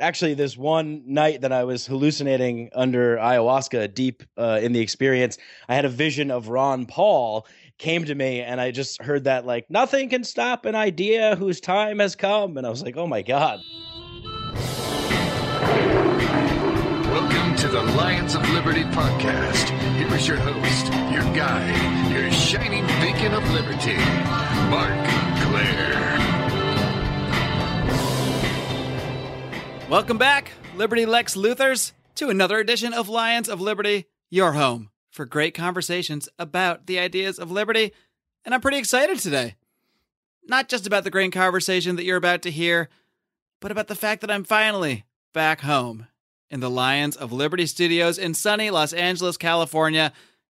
actually this one night that I was hallucinating under ayahuasca, deep uh, in the experience, I had a vision of Ron Paul came to me, and I just heard that like nothing can stop an idea whose time has come, and I was like, oh my god. Welcome to the Lions of Liberty podcast. Here is your host, your guide, your shining beacon of liberty, Marc Clair. Welcome back, Liberty Lex Luthers, to another edition of Lions of Liberty, your home for great conversations about the ideas of liberty. And I'm pretty excited today. Not just about the great conversation that you're about to hear, but about the fact that I'm finally back home in the Lions of Liberty studios in sunny Los Angeles, California,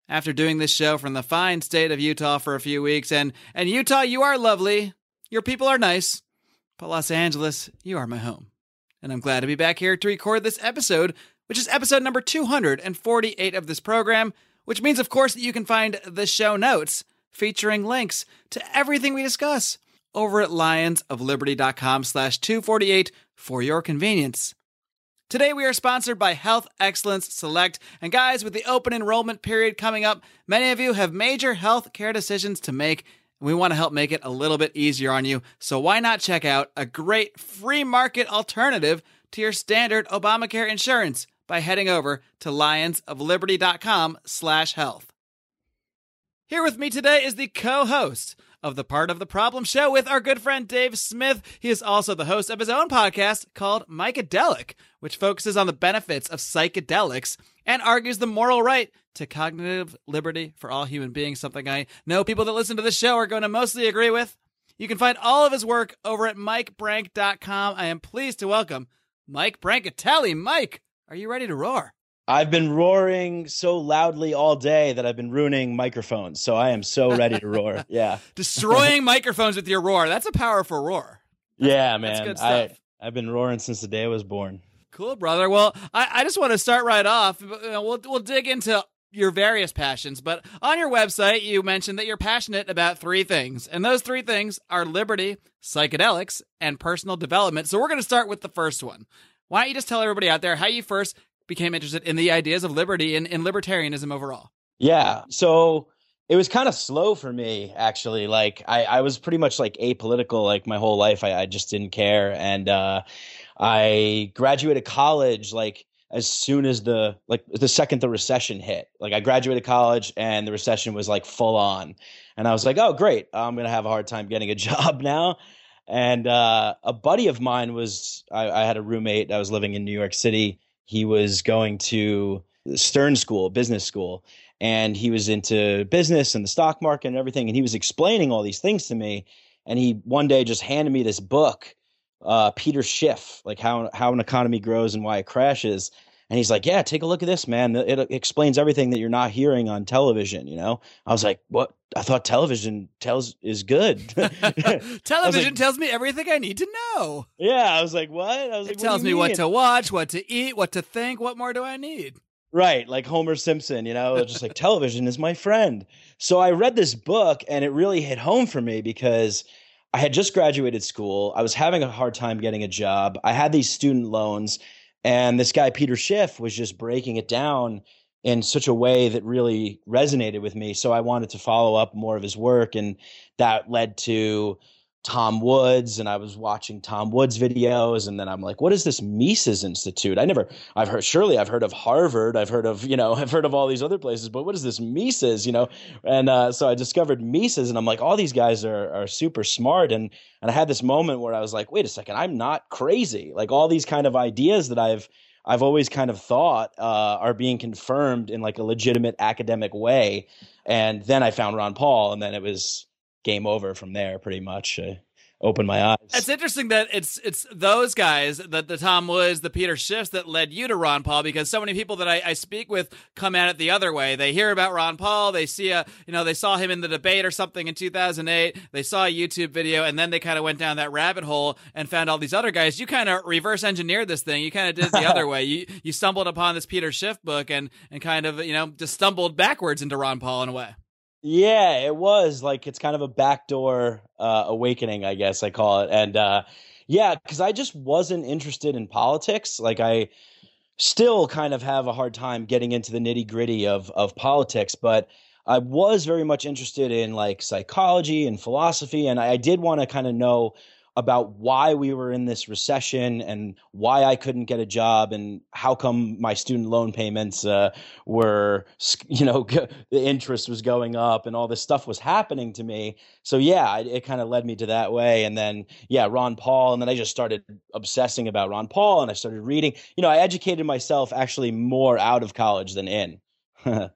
after doing this show from the fine state of Utah for a few weeks. And, and Utah, you are lovely. Your people are nice. But Los Angeles, you are my home and I'm glad to be back here to record this episode, which is episode number 248 of this program, which means, of course, that you can find the show notes featuring links to everything we discuss over at lionsofliberty.com slash 248 for your convenience. Today we are sponsored by Health Excellence Select. And guys, with the open enrollment period coming up, many of you have major health care decisions to make we want to help make it a little bit easier on you. So why not check out a great free market alternative to your standard Obamacare insurance by heading over to lionsofliberty.com/health. Here with me today is the co-host of the Part of the Problem show with our good friend Dave Smith. He is also the host of his own podcast called Mikedelic, which focuses on the benefits of psychedelics and argues the moral right to cognitive liberty for all human beings, something I know people that listen to this show are going to mostly agree with. You can find all of his work over at MikeBranc.com. I am pleased to welcome Mike Brancatelli. Mike, are you ready to roar? I've been roaring so loudly all day that I've been ruining microphones. So I am so ready to roar. Yeah. Destroying microphones with your roar. That's a powerful roar. That's, yeah, man. That's good I, I've been roaring since the day I was born. Cool, brother. Well, I, I just want to start right off. We'll, we'll dig into your various passions, but on your website, you mentioned that you're passionate about three things. And those three things are liberty, psychedelics, and personal development. So we're going to start with the first one. Why don't you just tell everybody out there how you first became interested in the ideas of liberty and in libertarianism overall? Yeah. So it was kind of slow for me, actually. Like I, I was pretty much like apolitical like my whole life. I, I just didn't care. And uh, I graduated college like as soon as the like the second the recession hit. Like I graduated college and the recession was like full on. And I was like, oh great, I'm gonna have a hard time getting a job now. And uh, a buddy of mine was I, I had a roommate. I was living in New York City he was going to Stern School, business school, and he was into business and the stock market and everything. And he was explaining all these things to me. And he one day just handed me this book, uh, Peter Schiff, like how how an economy grows and why it crashes. And he's like, "Yeah, take a look at this, man. It, it explains everything that you're not hearing on television." You know, I was like, "What? I thought television tells is good. television like, tells me everything I need to know." Yeah, I was like, "What?" I was it like, tells me what to watch, what to eat, what to think. What more do I need? Right, like Homer Simpson, you know, just like television is my friend. So I read this book, and it really hit home for me because. I had just graduated school. I was having a hard time getting a job. I had these student loans and this guy, Peter Schiff, was just breaking it down in such a way that really resonated with me. So I wanted to follow up more of his work. And that led to Tom Woods and I was watching Tom Woods videos and then I'm like, what is this Mises Institute? I never I've heard surely I've heard of Harvard, I've heard of, you know, I've heard of all these other places, but what is this Mises, you know? And uh, so I discovered Mises and I'm like, all these guys are are super smart and and I had this moment where I was like, wait a second, I'm not crazy. Like all these kind of ideas that I've I've always kind of thought uh, are being confirmed in like a legitimate academic way. And then I found Ron Paul and then it was game over from there pretty much. Uh, opened my eyes. It's interesting that it's it's those guys, that the Tom Woods, the Peter Schiffs, that led you to Ron Paul because so many people that I, I, speak with come at it the other way. They hear about Ron Paul, they see a you know they saw him in the debate or something in 2008, they saw a YouTube video, and then they kind of went down that rabbit hole and found all these other guys. You kind of reverse engineered this thing. You kind of did it the other way. You you stumbled upon this Peter Schiff book and and kind of you know just stumbled backwards into Ron Paul in a way. Yeah, it was like it's kind of a backdoor uh, awakening, I guess I call it. And uh, Yeah, because I just wasn't interested in politics. Like I still kind of have a hard time getting into the nitty gritty of of politics, but I was very much interested in like psychology and philosophy, and I, I did want to kind of know about why we were in this recession and why I couldn't get a job and how come my student loan payments uh, were, you know, the interest was going up and all this stuff was happening to me. So yeah, it, it kind of led me to that way. And then yeah, Ron Paul, and then I just started obsessing about Ron Paul and I started reading. You know, I educated myself actually more out of college than in.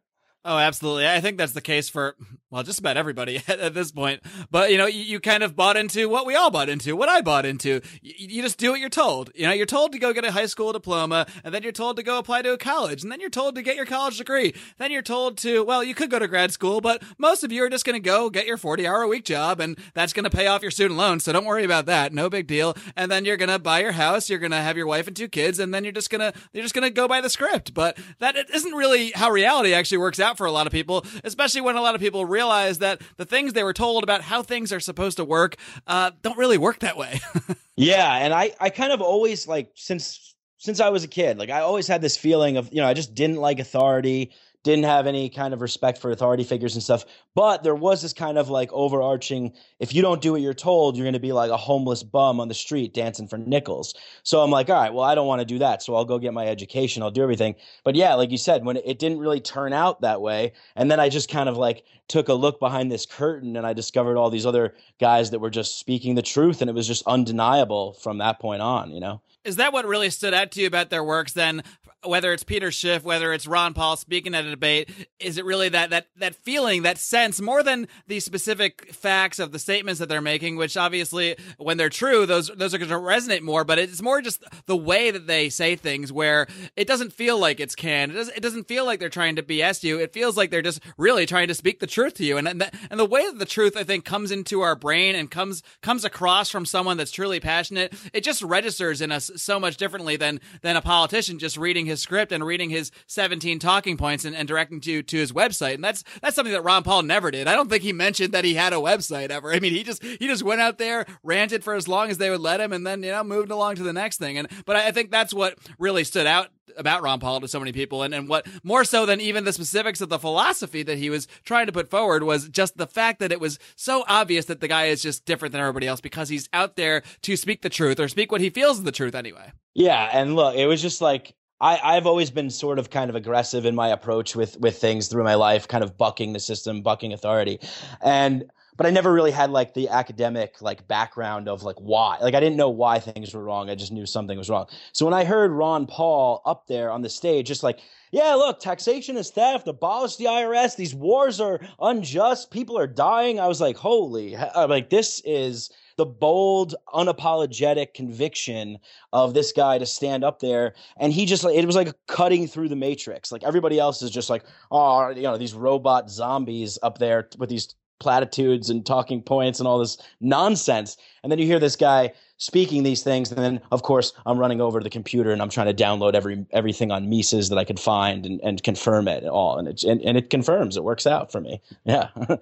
Oh, absolutely. I think that's the case for, well, just about everybody at, this point. But, you know, you, you, kind of bought into what we all bought into, what I bought into. You, you, just do what you're told. You know, you're told to go get a high school diploma, and then you're told to go apply to a college, and then you're told to get your college degree. Then you're told to, well, you could go to grad school, but most of you are just going to go get your 40 hour a week job, and that's going to pay off your student loan. So don't worry about that. No big deal. And then you're going to buy your house, you're going to have your wife and two kids, and then you're just going to, you're just going to go by the script. But that isn't really how reality actually works out for a lot of people, especially when a lot of people realize that the things they were told about how things are supposed to work uh, don't really work that way. yeah, and I I kind of always like since since I was a kid, like I always had this feeling of you know I just didn't like authority didn't have any kind of respect for authority figures and stuff. But there was this kind of like overarching if you don't do what you're told, you're going to be like a homeless bum on the street dancing for nickels. So I'm like, all right, well, I don't want to do that. So I'll go get my education, I'll do everything. But yeah, like you said, when it didn't really turn out that way, and then I just kind of like took a look behind this curtain and I discovered all these other guys that were just speaking the truth, and it was just undeniable from that point on, you know? Is that what really stood out to you about their works then? Whether it's Peter Schiff, whether it's Ron Paul speaking at a debate, is it really that that that feeling, that sense, more than the specific facts of the statements that they're making, which obviously, when they're true, those those are going to resonate more. But it's more just the way that they say things, where it doesn't feel like it's canned. It doesn't, it doesn't feel like they're trying to BS you. It feels like they're just really trying to speak the truth to you. And and the, and the way that the truth, I think, comes into our brain and comes comes across from someone that's truly passionate, it just registers in us so much differently than than a politician just reading his script and reading his 17 talking points and, and directing you to his website. And that's that's something that Ron Paul never did. I don't think he mentioned that he had a website ever. I mean, he just he just went out there, ranted for as long as they would let him, and then you know moved along to the next thing. And but I think that's what really stood out about Ron Paul to so many people, and, and what more so than even the specifics of the philosophy that he was trying to put forward was just the fact that it was so obvious that the guy is just different than everybody else because he's out there to speak the truth or speak what he feels is the truth anyway. Yeah, and look, it was just like I, I've always been sort of kind of aggressive in my approach with with things through my life, kind of bucking the system, bucking authority, and but I never really had like the academic like background of like why. Like I didn't know why things were wrong. I just knew something was wrong. So when I heard Ron Paul up there on the stage, just like, yeah, look, taxation is theft. Abolish the IRS. These wars are unjust. People are dying. I was like, holy, I'm uh, like this is the bold, unapologetic conviction of this guy to stand up there. And he just it was like cutting through the matrix. Like everybody else is just like, oh, you know, these robot zombies up there with these platitudes and talking points and all this nonsense. And then you hear this guy speaking these things, and then of course I'm running over to the computer and I'm trying to download every everything on Mises that I could find and, and confirm it all. And it and, and it confirms it works out for me. Yeah.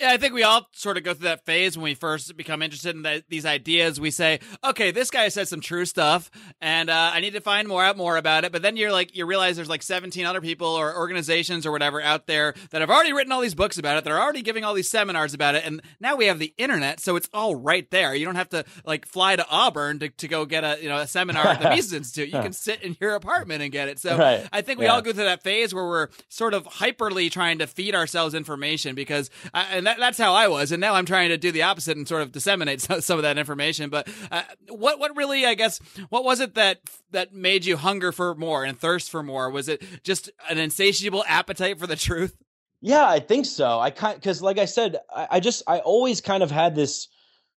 Yeah, I think we all sort of go through that phase when we first become interested in the, these ideas. We say, okay, this guy said some true stuff, and uh, I need to find more out more about it. But then you're like, you realize there's like 17 other people or organizations or whatever out there that have already written all these books about it. They're already giving all these seminars about it, and now we have the internet, so it's all right there. You don't have to like fly to Auburn to, to go get a you know a seminar at the Mises Institute. You can sit in your apartment and get it. So right. I think we yeah. all go through that phase where we're sort of hyperly trying to feed ourselves information because, uh, and that, that's how I was, and now I'm trying to do the opposite and sort of disseminate some of that information. But uh, what what really, I guess, what was it that that made you hunger for more and thirst for more? Was it just an insatiable appetite for the truth? Yeah, I think so. I kind because, like I said, I, I just I always kind of had this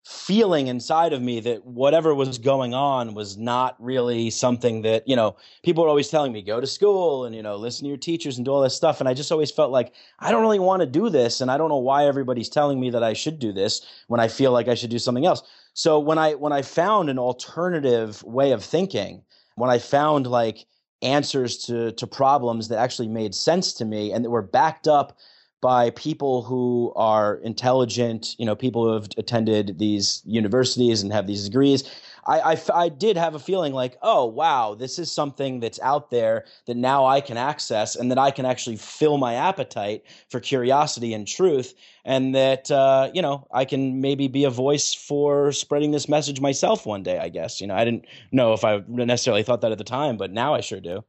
feeling inside of me that whatever was going on was not really something that you know people were always telling me go to school and you know listen to your teachers and do all this stuff. And i just always felt like i don't really want to do this and i don't know why everybody's telling me that i should do this when i feel like i should do something else. So when i when i found an alternative way of thinking when i found like answers to to problems that actually made sense to me and that were backed up by people who are intelligent, you know, people who have attended these universities and have these degrees. I, I, I did have a feeling like, oh, wow, this is something that's out there that now I can access and that I can actually fill my appetite for curiosity and truth. And that, uh, you know, I can maybe be a voice for spreading this message myself one day, I guess. You know, I didn't know if I necessarily thought that at the time, but now I sure do.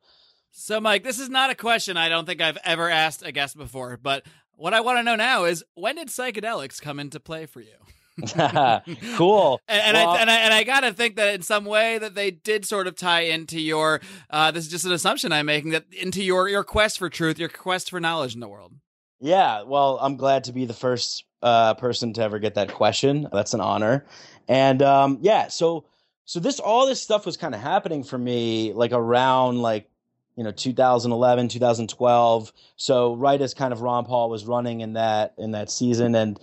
So, Mike, this is not a question I don't think I've ever asked a guest before, but what I want to know now is when did psychedelics come into play for you? cool. and, and well, I and I and I gotta think that in some way that they did sort of tie into your. Uh, this is just an assumption I'm making that into your your quest for truth, your quest for knowledge in the world. Yeah, well, I'm glad to be the first uh, person to ever get that question. That's an honor, and um, yeah, so so this all this stuff was kind of happening for me like around like you know 2011 2012 so right as kind of ron paul was running in that in that season and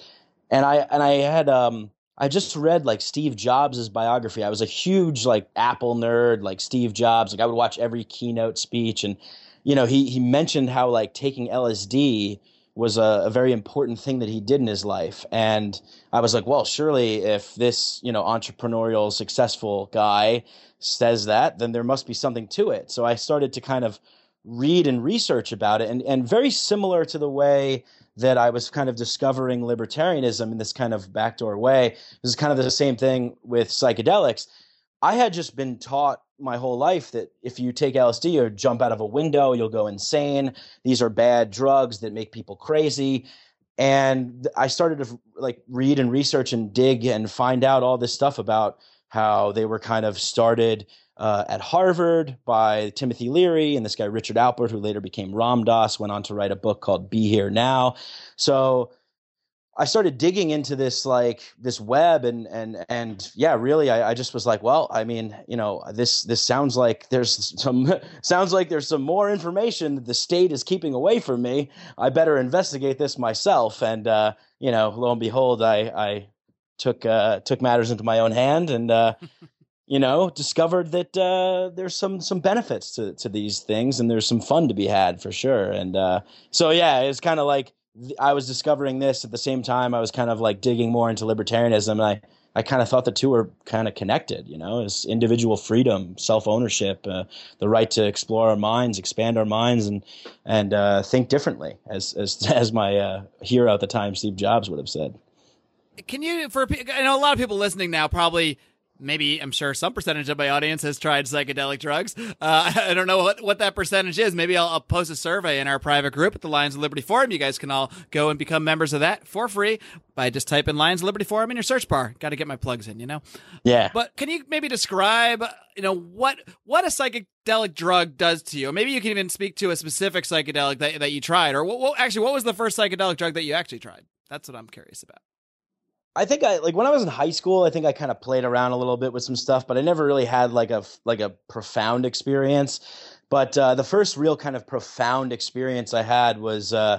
and I and I had um I just read like Steve Jobs' biography. I was a huge like Apple nerd, like Steve Jobs. Like I would watch every keynote speech, and you know he he mentioned how like taking LSD was a, a, very important thing that he did in his life. And I was like, well, surely if this you know entrepreneurial successful guy says that, then there must be something to it. So I started to kind of read and research about it, and and very similar to the way that I was kind of discovering libertarianism in this kind of backdoor way. This is kind of the same thing with psychedelics. I had just been taught my whole life that if you take LSD, you'll jump out of a window, you'll go insane. These are bad drugs that make people crazy. And I started to like read and research and dig and find out all this stuff about how they were kind of started uh, at Harvard by Timothy Leary and this guy Richard Alpert, who later became Ram Dass, went on to write a book called Be Here Now. So I started digging into this like this web and and and yeah, really, I, I just was like, well, I mean, you know, this this sounds like there's some sounds like there's some more information that the state is keeping away from me. I better investigate this myself. And uh, you know, lo and behold, I I took uh, took matters into my own hand and uh, you know, discovered that uh, there's some some benefits to to these things, and there's some fun to be had for sure. And uh, so, yeah, it's kind of like I was discovering this at the same time. I was kind of like digging more into libertarianism, and I I kind of thought the two were kind of connected. You know, is individual freedom, self ownership, uh, the right to explore our minds, expand our minds, and and uh, think differently, as as as my uh, hero at the time, Steve Jobs, would have said. Can you, for I know a lot of people listening now probably maybe I'm sure some percentage of my audience has tried psychedelic drugs. Uh, I don't know what, what that percentage is. Maybe I'll, I'll, post a survey in our private group at the Lions of Liberty Forum. You guys can all go and become members of that for free by just typing Lions of Liberty Forum in your search bar. Got to get my plugs in, you know. Yeah. But can you maybe describe, you know, what what a psychedelic drug does to you? Maybe you can even speak to a specific psychedelic that that you tried, or what, what actually what was the first psychedelic drug that you actually tried? That's what I'm curious about. I think I like when I was in high school. I think I kind of played around a little bit with some stuff, but I never really had like a like a profound experience. But uh, the first real kind of profound experience I had was uh,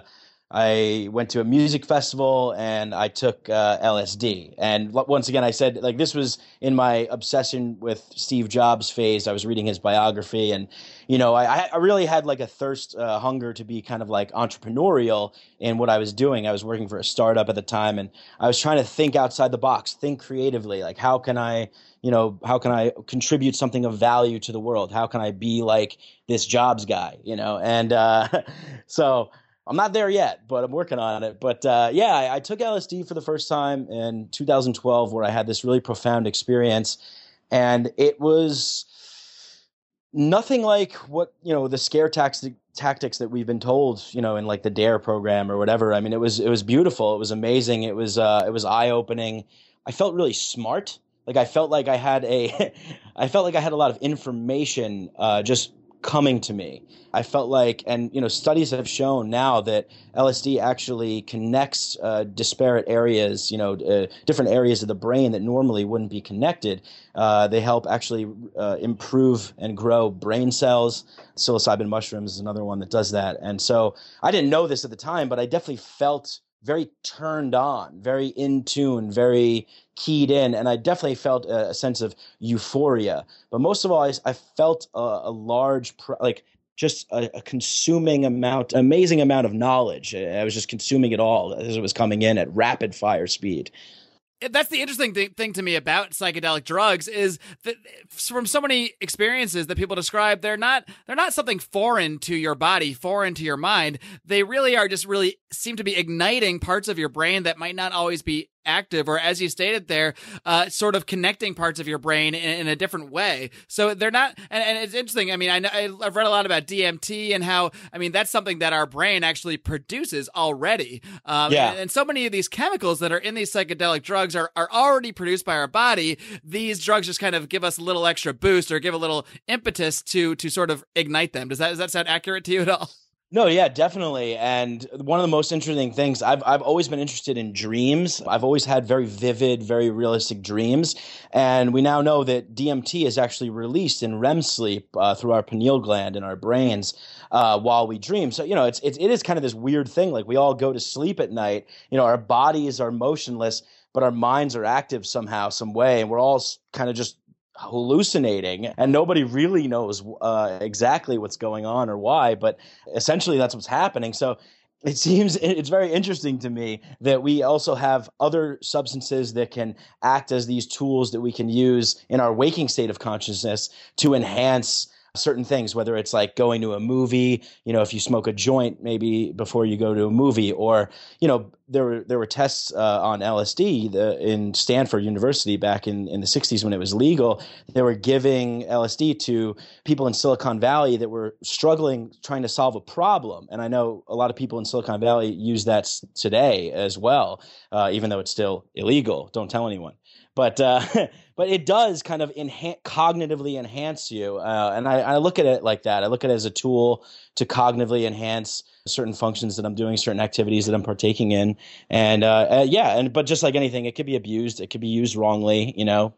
I went to a music festival and I took uh, LSD. And once again, I said, like, this was in my obsession with Steve Jobs phase. I was reading his biography and, you know, I, I really had like a thirst, uh, hunger to be kind of like entrepreneurial in what I was doing. I was working for a startup at the time and I was trying to think outside the box, think creatively. Like, how can I, you know, how can I contribute something of value to the world? How can I be like this Jobs guy, you know? And uh, so, I'm not there yet, but I'm working on it. But uh, yeah, I, I, took LSD for the first time in 2012, where I had this really profound experience, and it was nothing like what you know the scare tactics tactics that we've been told, you know, in like the Dare program or whatever. I mean, it was it was beautiful. It was amazing. It was uh, it was eye opening. I felt really smart. Like I felt like I had a, I felt like I had a lot of information uh, just coming to me. I felt like, and you know, studies have shown now that LSD actually connects uh, disparate areas, you know, uh, different areas of the brain that normally wouldn't be connected. Uh, they help actually uh, improve and grow brain cells. Psilocybin mushrooms is another one that does that. And so I didn't know this at the time, but I definitely felt very turned on, very in tune, very keyed in, and I definitely felt a, a sense of euphoria. But most of all, I, I felt a, a large, like just a, a, consuming amount, amazing amount of knowledge. I was just consuming it all as it was coming in at rapid fire speed. That's the interesting th- thing to me about psychedelic drugs is that from so many experiences that people describe they're not they're not something foreign to your body foreign to your mind. They really are just really seem to be igniting parts of your brain that might not always be active or as you stated there uh, sort of connecting parts of your brain in, in a different way. So they're not and, and, it's interesting i mean I know, i've read a lot about dmt and how i mean that's something that our brain actually produces already. Um, yeah. and, and so many of these chemicals that are in these psychedelic drugs are, are already produced by our body. These drugs just kind of give us a little extra boost or give a little impetus to to sort of ignite them. Does that does that sound accurate to you at all no, yeah, definitely. And one of the most interesting things, I've I've always been interested in dreams. I've always had very vivid, very realistic dreams. And we now know that DMT is actually released in REM sleep uh, through our pineal gland in our brains uh, while we dream. So you know, it's, it's it is kind of this weird thing. Like we all go to sleep at night. You know, our bodies are motionless, but our minds are active somehow, some way, and we're all kind of just hallucinating and nobody really knows uh, exactly what's going on or why but essentially that's what's happening. So it seems it's very interesting to me that we also have other substances that can act as these tools that we can use in our waking state of consciousness to enhance certain things, whether it's like going to a movie, you know, if you smoke a joint maybe before you go to a movie, or you know, there were there were tests uh, on LSD the, in Stanford University back in in the '60s when it was legal. They were giving LSD to people in Silicon Valley that were struggling trying to solve a problem, and I know a lot of people in Silicon Valley use that today as well, uh, even though it's still illegal. Don't tell anyone but uh, but it does kind of enhance cognitively enhance you, uh, and I, I, look at it like that. I look at it as a tool to cognitively enhance certain functions that I'm doing, certain activities that I'm partaking in, and uh, uh, yeah, and but just like anything, it could be abused, it could be used wrongly, you know.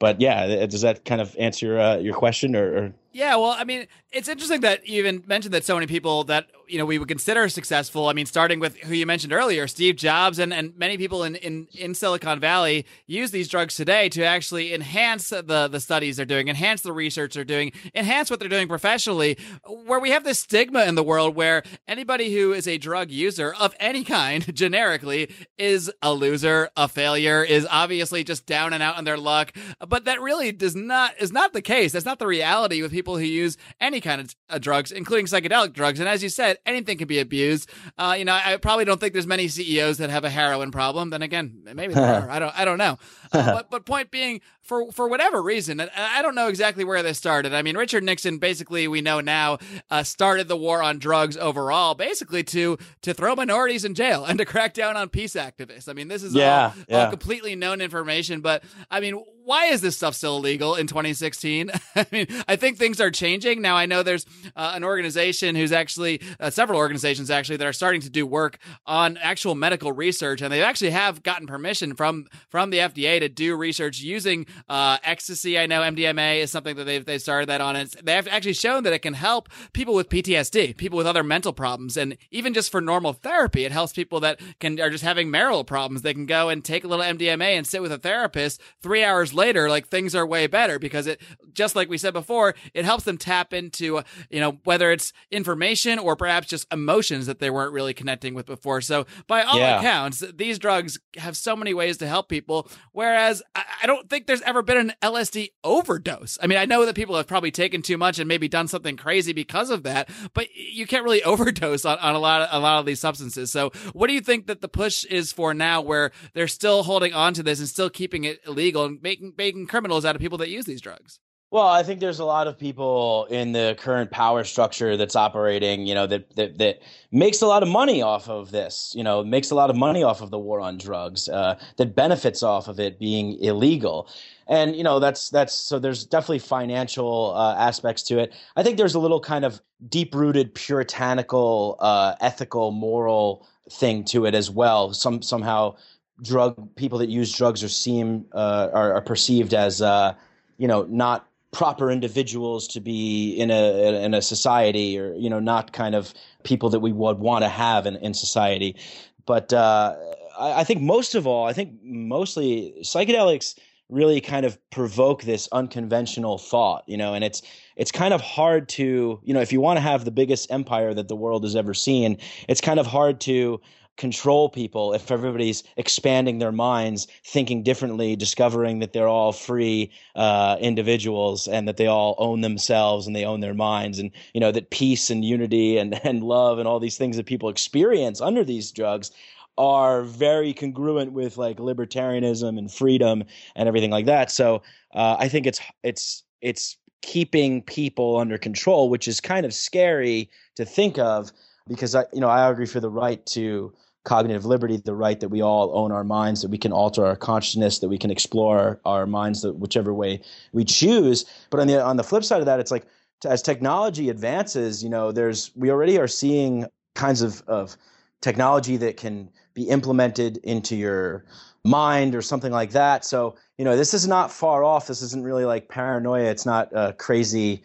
But yeah, does that kind of answer your uh, your question, or, or yeah, well, I mean, it's interesting that you even mentioned that so many people that you know we would consider successful. I mean, starting with who you mentioned earlier, Steve Jobs, and and many people in in, in Silicon Valley use these drugs today to actually enhance the the studies they're doing, enhance the research they're doing, enhance what they're doing professionally. Where we have this stigma in the world where anybody who is a drug user of any kind, generically, is a loser, a failure, is obviously just down and out on their luck. But that really does not is not the case. That's not the reality with people people who use any kind of uh, drugs, including psychedelic drugs. And as you said, anything can be abused. Uh, you know, I probably don't think there's many CEOs that have a heroin problem. Then again, maybe there are. I don't. I don't know. Uh, but but point being, for for whatever reason, and I don't know exactly where this started. I mean, Richard Nixon, basically, we know now, uh, started the war on drugs overall, basically to to throw minorities in jail and to crack down on peace activists. I mean, this is yeah, all, yeah. all completely known information. But I mean, why is this stuff still illegal in 2016? I mean, I think things are changing now. I know there's uh, an organization who's actually uh, several organizations actually that are starting to do work on actual medical research, and they actually have gotten permission from from the FDA to do research using uh, ecstasy. I know MDMA is something that they've they started that on. And they have actually shown that it can help people with PTSD, people with other mental problems, and even just for normal therapy, it helps people that can are just having marital problems. They can go and take a little MDMA and sit with a therapist three hours later, like things are way better because it, just like we said before, it helps them tap into, you know, whether it's information or perhaps just emotions that they weren't really connecting with before. So by all yeah. accounts, these drugs have so many ways to help people. Whereas I, don't think there's ever been an LSD overdose. I mean, I know that people have probably taken too much and maybe done something crazy because of that, but you can't really overdose on, on a lot of, a lot of these substances. So what do you think that the push is for now where they're still holding on to this and still keeping it illegal and making making criminals out of people that use these drugs. Well, I think there's a lot of people in the current power structure that's operating, you know, that, that that makes a lot of money off of this, you know, makes a lot of money off of the war on drugs, uh, that benefits off of it being illegal, and you know that's that's so there's definitely financial uh, aspects to it. I think there's a little kind of deep rooted puritanical, uh, ethical, moral thing to it as well. Some somehow drug people that use drugs or seem uh, are, are, perceived as uh, you know not proper individuals to be in a in a society or you know not kind of people that we would want to have in, in society. But uh, I, I, think most of all i think mostly psychedelics really kind of provoke this unconventional thought you know and it's it's kind of hard to you know if you want to have the biggest empire that the world has ever seen it's kind of hard to control people if everybody's expanding their minds, thinking differently, discovering that they're all free uh, individuals and that they all own themselves and they own their minds, and you know that peace and unity and and love and all these things that people experience under these drugs are very congruent with like libertarianism and freedom and everything like that. So uh, I think it's it's it's keeping people under control, which is kind of scary to think of because I you know I argue for the right to cognitive liberty, the right that we all own our minds, that we can alter our consciousness, that we can explore our minds, whichever way we choose. But on the on the flip side of that, it's like as technology advances, you know, there's we already are seeing kinds of of technology that can be implemented into your mind or something like that. So, you know, this is not far off. This isn't really like paranoia. It's not a crazy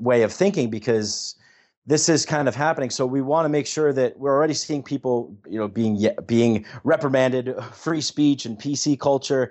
way of thinking because this is kind of happening. So we want to make sure that we're already seeing people, you know, being being reprimanded, free speech and PC culture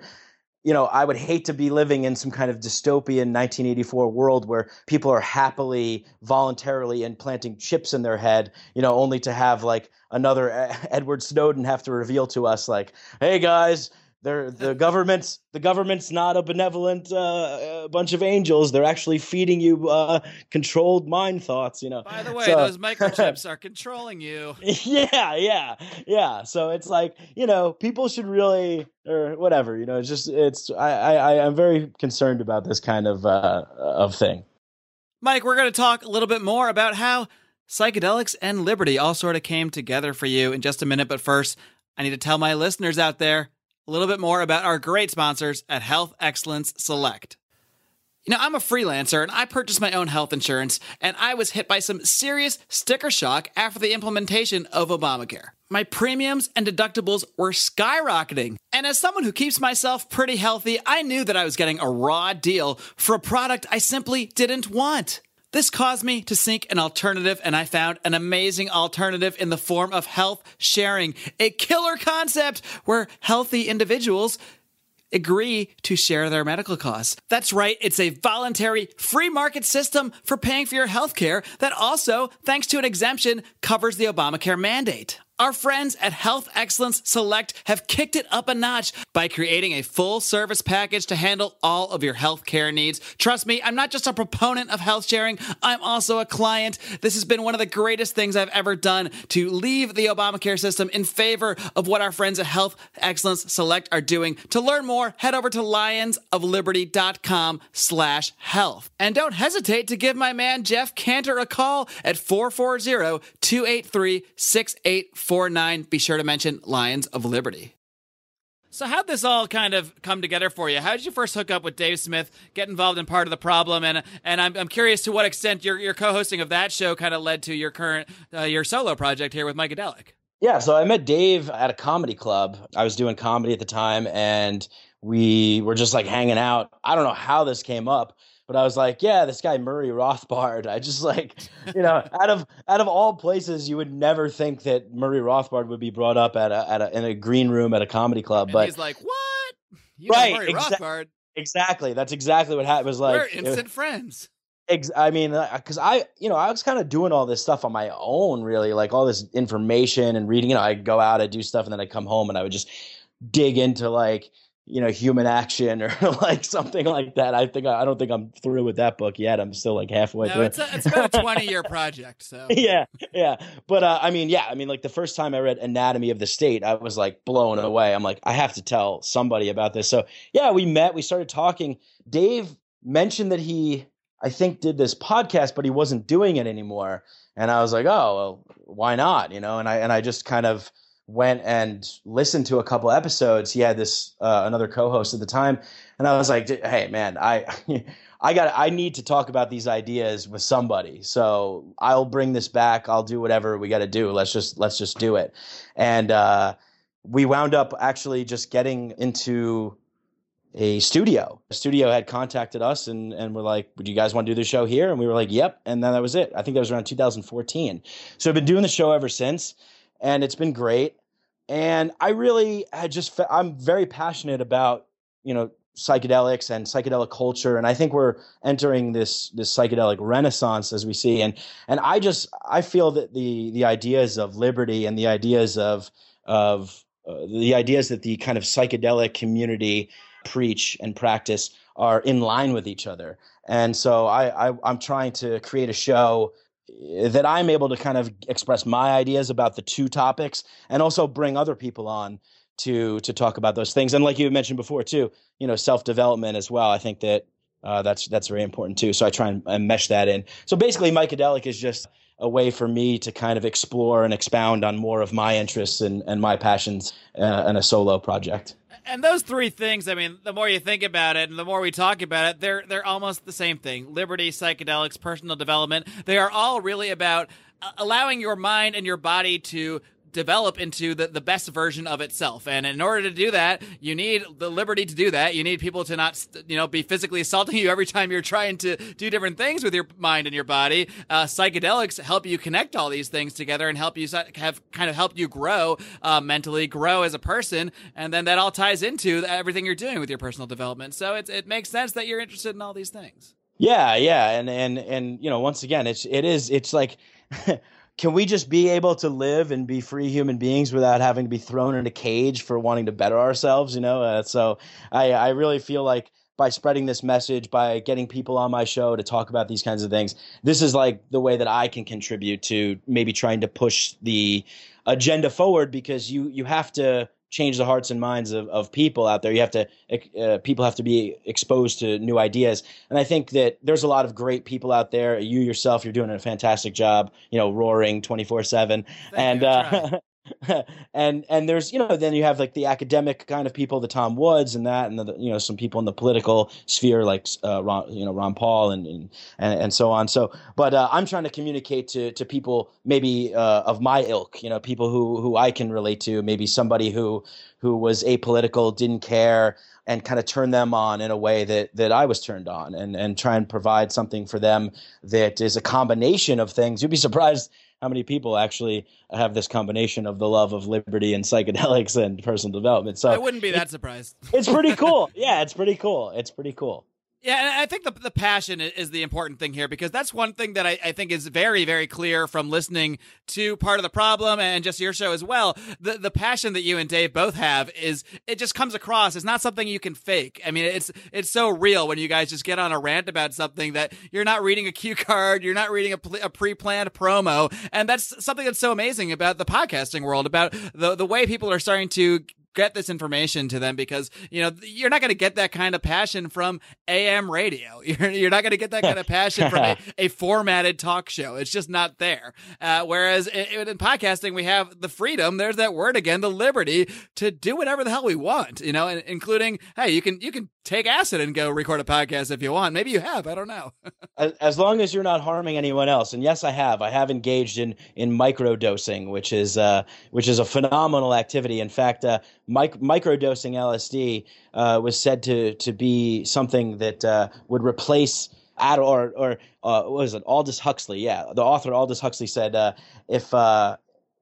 you know, I would hate to be living in some kind of dystopian 1984 world where people are happily, voluntarily implanting chips in their head, you know, only to have like another Edward Snowden have to reveal to us, like, hey guys, they're, the government's the government's not a benevolent uh, bunch of angels. They're actually feeding you uh, controlled mind thoughts. You know. By the way, so, those microchips are controlling you. Yeah, yeah, yeah. So it's like you know, people should really or whatever. You know, it's just it's I I I'm very concerned about this kind of uh, of thing. Mike, we're going to talk a little bit more about how psychedelics and liberty all sort of came together for you in just a minute. But first, I need to tell my listeners out there a little bit more about our great sponsors at Health Excellence Select. You know, I'm a freelancer and I purchased my own health insurance, and I was hit by some serious sticker shock after the implementation of Obamacare. My premiums and deductibles were skyrocketing. And as someone who keeps myself pretty healthy, I knew that I was getting a raw deal for a product I simply didn't want. This caused me to seek an alternative, and I found an amazing alternative in the form of health sharing, a killer concept where healthy individuals agree to share their medical costs. That's right, it's a voluntary free market system for paying for your health care that also, thanks to an exemption, covers the Obamacare mandate. Our friends at Health Excellence Select have kicked it up a notch by creating a full service package to handle all of your health care needs. Trust me, I'm not just a proponent of health sharing, I'm also a client. This has been one of the greatest things I've ever done to leave the Obamacare system in favor of what our friends at Health Excellence Select are doing. To learn more, head over to lionsofliberty.com slash health. And don't hesitate to give my man Jeff Cantor a call at 440 283 49, be sure to mention Lions of Liberty. So, how'd this all kind of come together for you? How did you first hook up with Dave Smith, get involved in part of the problem, and and I'm, I'm curious to what extent your your co-hosting of that show kind of led to your current uh, your solo project here with Mikedelic. Yeah, so I met Dave at a comedy club. I was doing comedy at the time, and we were just like hanging out. I don't know how this came up, but I was like, yeah, this guy Murray Rothbard. I just like, you know, out of out of all places, you would never think that Murray Rothbard would be brought up at a at a in a green room at a comedy club. And but he's like, what? You right, Murray exa- Rothbard. Exactly. That's exactly what happened. Was like we're instant friends. Ex- I mean, because uh, I, you know, I was kind of doing all this stuff on my own, really, like all this information and reading. You know, I'd go out, I'd do stuff, and then I'd come home and I would just dig into like you know human action or like something like that. I think i don't think i'm through with that book yet. I'm still like halfway no, through. it's, a, it's about a 20 year project so. Yeah yeah. But uh, i mean yeah i mean like the first time i read anatomy of the state i was like blown away. I'm like i have to tell somebody about this. So yeah we met we started talking. Dave mentioned that he i think did this podcast but he wasn't doing it anymore. And i was like oh well why not? You know and i and i just kind of went and listened to a couple episodes. He had this uh, another co-host at the time, and I was like, "Hey, man, I." I got. I need to talk about these ideas with somebody. So I'll bring this back. I'll do whatever we got to do. Let's just let's just do it. And uh, we wound up actually just getting into a studio. A studio had contacted us and and were like, "Would you guys want to do the show here?" And we were like, "Yep." And then that was it. I think that was around 2014. So I've been doing the show ever since and it's been great. And I really, I just, I'm very passionate about, you know, psychedelics and psychedelic culture and i think we're entering this this psychedelic renaissance as we see and and i just i feel that the the ideas of liberty and the ideas of of uh, the ideas that the kind of psychedelic community preach and practice are in line with each other. And so I, I I'm trying to create a show that I'm able to kind of express my ideas about the two topics and also bring other people on to to talk about those things. And like you mentioned before too, you know, self development as well. I think that uh, that's that's very important too. So I try and, and mesh that in. So basically, Mikedelic is just a way for me to kind of explore and expound on more of my interests and, and my passions uh, in a solo project. And those three things, I mean, the more you think about it and the more we talk about it, they're they're almost the same thing. Liberty, psychedelics, personal development, they are all really about uh, allowing your mind and your body to develop into the, the best version of itself. And in order to do that, you need the liberty to do that. You need people to not, you know, be physically assaulting you every time you're trying to do different things with your mind and your body. Uh, psychedelics help you connect all these things together and help you have kind of helped you grow uh, mentally, grow as a person. And then that all ties into everything you're doing with your personal development. So it, it makes sense that you're interested in all these things. Yeah, yeah, and and and you know, once again, it's it is it's like can we just be able to live and be free human beings without having to be thrown in a cage for wanting to better ourselves you know? Uh, so i i really feel like by spreading this message by getting people on my show to talk about these kinds of things this is like the way that i can contribute to maybe trying to push the agenda forward because you you have to change the hearts and minds of, of people out there. You have to uh, people have to be exposed to new ideas, and I think that there's a lot of great people out there. You yourself, you're doing a fantastic job. You know, roaring twenty four seven, and uh, and and there's you know then you have like the academic kind of people, the Tom Woods and that, and the, you know some people in the political sphere like uh, Ron, you know Ron Paul and and and, so on. So, but uh, I'm trying to communicate to to people maybe uh, of my ilk, you know, people who who I can relate to, maybe somebody who who was apolitical, didn't care, and kind of turn them on in a way that that I was turned on, and and try and provide something for them that is a combination of things. You'd be surprised how many people actually have this combination of the love of liberty and psychedelics and personal development. So I wouldn't be that surprised. it's pretty cool. Yeah, it's pretty cool. It's pretty cool. Yeah, I think the the passion is the important thing here because that's one thing that I, I, think is very, very clear from listening to part of the problem and just your show as well. The the passion that you and Dave both have is it just comes across. It's not something you can fake. I mean, it's it's so real when you guys just get on a rant about something that you're not reading a cue card, you're not reading a, a pre planned promo, and that's something that's so amazing about the podcasting world, about the the way people are starting to get this information to them because you know you're not going to get that kind of passion from AM radio. You're, you're not going to get that kind of passion from a, a, formatted talk show. It's just not there. Uh, whereas in, in, podcasting, we have the freedom. There's that word again, the liberty to do whatever the hell we want. You know, including hey, you can you can take acid and go record a podcast if you want. Maybe you have. I don't know. as, as, long as you're not harming anyone else. And yes, I have. I have engaged in in micro dosing, which is uh, which is a phenomenal activity. In fact, uh, mic- microdosing LSD uh, was said to to be something that uh, would replace Ad or or uh, what was it Aldous Huxley? Yeah, the author Aldous Huxley said uh, if uh,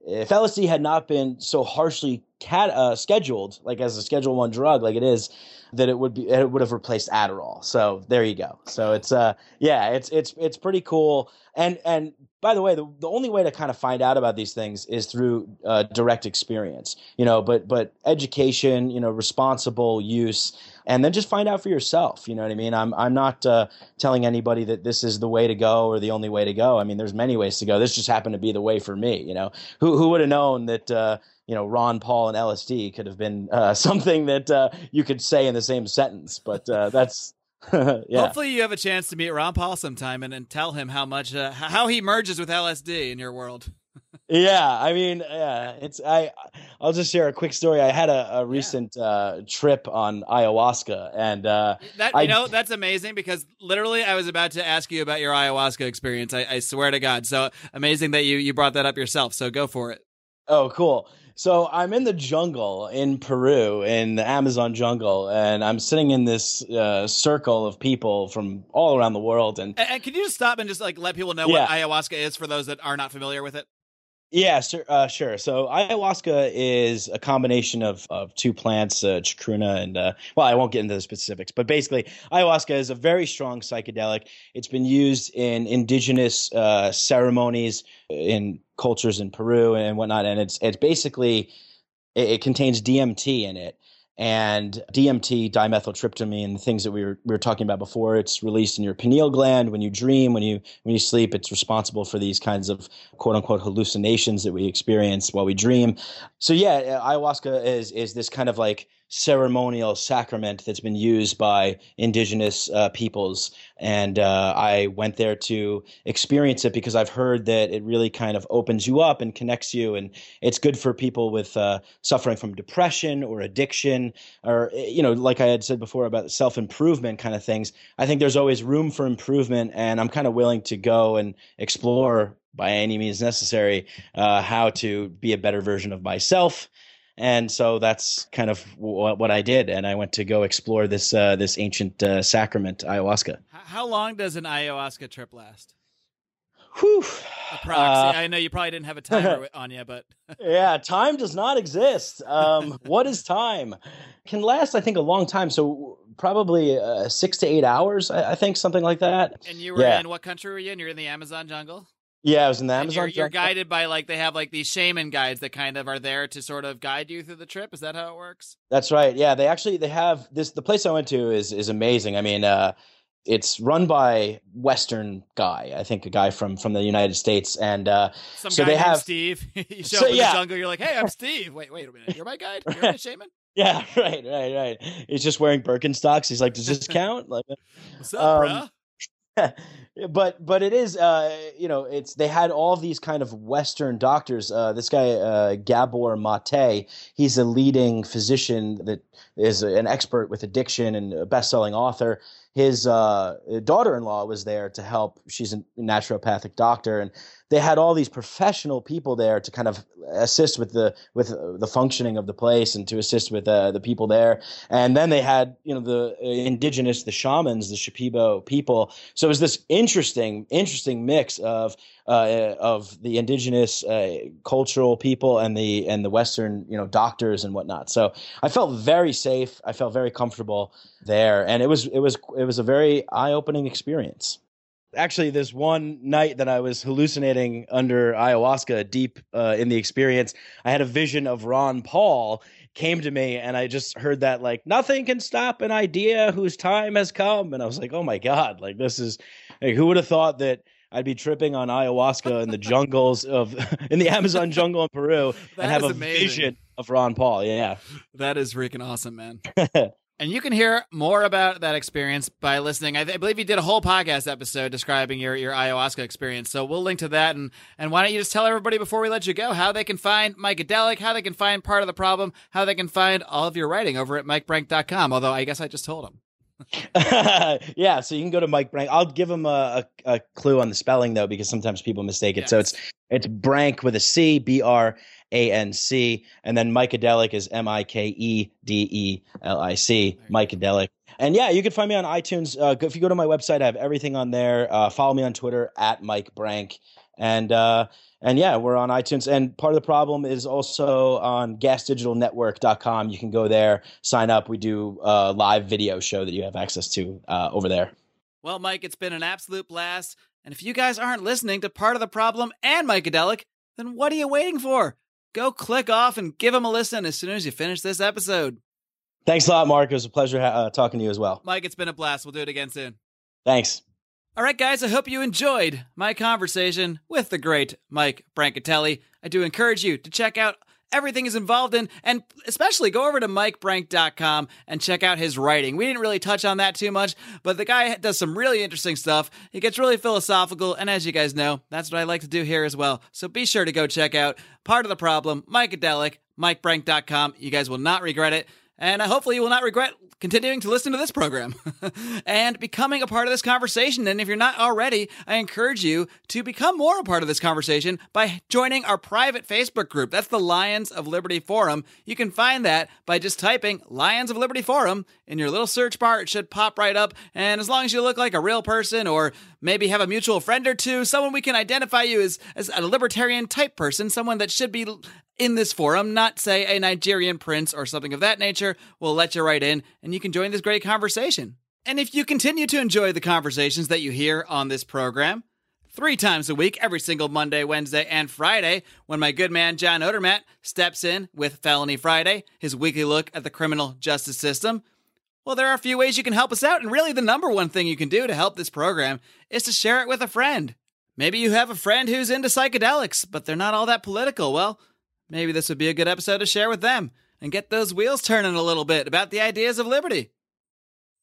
if LSD had not been so harshly cat, uh, scheduled, like as a Schedule One drug, like it is, that it would be it would have replaced Adderall. So there you go. So it's uh yeah, it's it's it's pretty cool. And and by the way, the, the only way to kind of find out about these things is through uh, direct experience. You know, but but education, you know, responsible use, and then just find out for yourself. You know what I mean? I'm I'm not uh, telling anybody that this is the way to go or the only way to go. I mean, there's many ways to go. This just happened to be the way for me. You know, who who would have known that? Uh, you know, Ron Paul and LSD could have been uh, something that uh, you could say in the same sentence, but uh, that's yeah. Hopefully, you have a chance to meet Ron Paul sometime and, and tell him how much uh, how he merges with LSD in your world. yeah, I mean, yeah, it's I. I'll just share a quick story. I had a, a recent yeah. uh, trip on ayahuasca, and uh, that you I, know that's amazing because literally I was about to ask you about your ayahuasca experience. I, I swear to God, so amazing that you you brought that up yourself. So go for it. Oh, cool. So I'm in the jungle in Peru, in the Amazon jungle, and I'm sitting in this uh, circle of people from all around the world. And, and, and can you just stop and just like let people know yeah. what ayahuasca is for those that are not familiar with it? Yeah, sure. Uh, sure. So ayahuasca is a combination of, of two plants, uh, chacruna and uh, well, I won't get into the specifics, but basically, ayahuasca is a very strong psychedelic. It's been used in indigenous uh, ceremonies in cultures in Peru and whatnot, and it's it's basically it, it contains DMT in it and DMT, dimethyltryptamine, the things that we were, we were talking about before. It's released in your pineal gland when you dream, when you when you sleep. It's responsible for these kinds of quote unquote hallucinations that we experience while we dream. So yeah, ayahuasca is is this kind of like ceremonial sacrament that's been used by indigenous uh, peoples. And uh, I went there to experience it because I've heard that it really kind of opens you up and connects you. And it's good for people with uh, suffering from depression or addiction, or, you know, like I had said before about self improvement kind of things. I think there's always room for improvement. And I'm kind of willing to go and explore by any means necessary uh, how to be a better version of myself and so that's kind of what, what I did. And I went to go explore this uh, this ancient uh, sacrament, ayahuasca. How long does an ayahuasca trip last? Whew. Uh, I know you probably didn't have a timer on you, but yeah, time does not exist. Um, what is time? Can last, I think, a long time. So probably uh, six to eight hours, I, I, think, something like that. And you were yeah. in what country were you in? You're in the Amazon jungle. Yeah, I was in the Amazon. You're, you're, guided by like they have like these shaman guides that kind of are there to sort of guide you through the trip. Is that how it works? That's right. Yeah, they actually they have this. The place I went to is is amazing. I mean, uh, it's run by Western guy. I think a guy from from the United States, and uh, some so guy they have Steve. you show so, up in yeah. the jungle. You're like, hey, I'm Steve. Wait, wait a minute. You're my guide. You're my shaman. Yeah, right, right, right. He's just wearing Birkenstocks. He's like, does this count? Like, what's up, um, bro? but but it is uh, you know it's they had all these kind of western doctors uh, this guy uh, Gabor Maté he's a leading physician that is an expert with addiction and a best-selling author his uh, daughter-in-law was there to help she's a naturopathic doctor and they had all these professional people there to kind of assist with the with the functioning of the place and to assist with uh, the people there. And then they had you know the indigenous, the shamans, the Shipibo people. So it was this interesting, interesting mix of uh, of the indigenous uh, cultural people and the and the Western you know doctors and whatnot. So I felt very safe. I felt very comfortable there, and it was it was it was a very eye opening experience actually this one night that I was hallucinating under ayahuasca deep uh, in the experience, I had a vision of Ron Paul came to me and I just heard that like nothing can stop an idea whose time has come and I was like, "Oh my god, like this is like who would have thought that I'd be tripping on ayahuasca in the jungles of in the Amazon jungle in Peru and have a amazing. vision of Ron Paul. Yeah. That is freaking awesome, man. And you can hear more about that experience by listening. I, th- I, believe you did a whole podcast episode describing your, your ayahuasca experience. So we'll link to that. And, and why don't you just tell everybody before we let you go how they can find Mikedelic, how they can find part of the problem, how they can find all of your writing over at MikeBranc.com. Although I guess I just told them. yeah, so you can go to Mike Branc. I'll give him a, a, a, clue on the spelling though, because sometimes people mistake it. Yes. So it's it's Brank with a C, B R a N C, and then Mikedelic is M I K E D E L I C. Mikedelic. And yeah, you can find me on iTunes. Uh, if you go to my website, I have everything on there. Uh, follow me on Twitter at Mike Branc. And uh, and yeah, we're on iTunes. And part of the problem is also on gasdigitalnetwork.com. You can go there, sign up. We do a live video show that you have access to uh, over there. Well, Mike, it's been an absolute blast. And if you guys aren't listening to part of the problem and Mikedelic, then what are you waiting for? go click off and give them a listen as soon as you finish this episode. Thanks a lot, Marc. It was a pleasure uh, talking to you as well. Mike, it's been a blast. We'll do it again soon. Thanks. All right, guys, I hope you enjoyed my conversation with the great Mike Brancatelli. I do encourage you to check out everything he's involved in, and especially go over to MikeBranc.com and check out his writing. We didn't really touch on that too much, but the guy does some really interesting stuff. He gets really philosophical, and as you guys know, that's what I like to do here as well. So be sure to go check out Part of the Problem, Mikedelic, MikeBranc.com. You guys will not regret it. And hopefully, you will not regret continuing to listen to this program and becoming a part of this conversation. And if you're not already, I encourage you to become more a part of this conversation by joining our private Facebook group. That's the Lions of Liberty Forum. You can find that by just typing Lions of Liberty Forum in your little search bar. It should pop right up. And as long as you look like a real person or maybe have a mutual friend or two, someone we can identify you as, as a libertarian type person, someone that should be in this forum, not say a Nigerian prince or something of that nature, we'll let you right in and you can join this great conversation. And if you continue to enjoy the conversations that you hear on this program, three times a week, every single Monday, Wednesday, and Friday, when my good man John Odermatt steps in with Felony Friday, his weekly look at the criminal justice system. Well, there are a few ways you can help us out, and really the number one thing you can do to help this program is to share it with a friend. Maybe you have a friend who's into psychedelics, but they're not all that political. Well, maybe this would be a good episode to share with them and get those wheels turning a little bit about the ideas of liberty.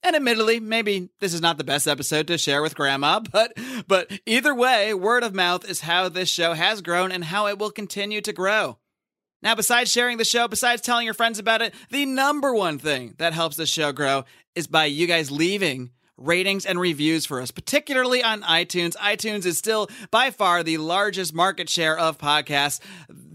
And admittedly, maybe this is not the best episode to share with grandma, but but either way, word of mouth is how this show has grown and how it will continue to grow. Now, besides sharing the show, besides telling your friends about it, the number one thing that helps the show grow is by you guys leaving ratings and reviews for us, particularly on iTunes. iTunes is still by far the largest market share of podcasts.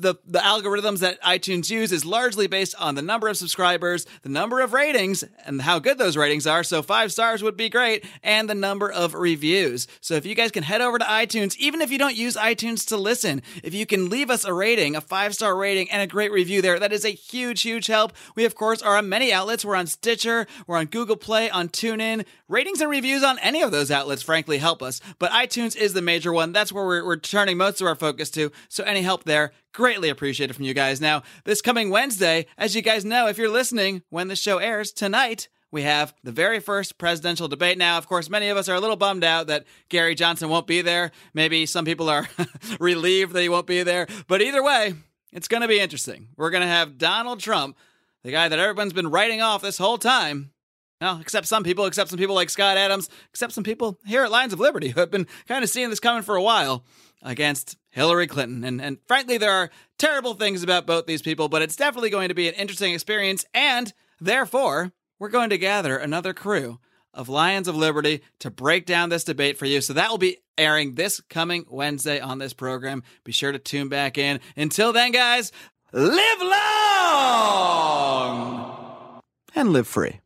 The, the algorithms that iTunes use is largely based on the number of subscribers, the number of ratings, and how good those ratings are. So five stars would be great, and the number of reviews. So if you guys can head over to iTunes, even if you don't use iTunes to listen, if you can leave us a rating, a five star rating, and a great review there, that is a huge, huge help. We, of course, are on many outlets. We're on Stitcher, we're on Google Play, on TuneIn. Ratings and reviews on any of those outlets, frankly, help us. But iTunes is the major one. That's where we're, we're turning most of our focus to. So any help there, greatly appreciated from you guys. Now, this coming Wednesday, as you guys know, if you're listening when the show airs tonight, we have the very first presidential debate. Now, of course, many of us are a little bummed out that Gary Johnson won't be there. Maybe some people are relieved that he won't be there. But either way, it's going to be interesting. We're going to have Donald Trump, the guy that everyone's been writing off this whole time, well, except some people, except some people like Scott Adams, except some people here at Lions of Liberty who have been kind of seeing this coming for a while against Hillary Clinton. And, and frankly, there are terrible things about both these people, but it's definitely going to be an interesting experience. And therefore, we're going to gather another crew of Lions of Liberty to break down this debate for you. So that will be airing this coming Wednesday on this program. Be sure to tune back in. Until then, guys, live long and live free.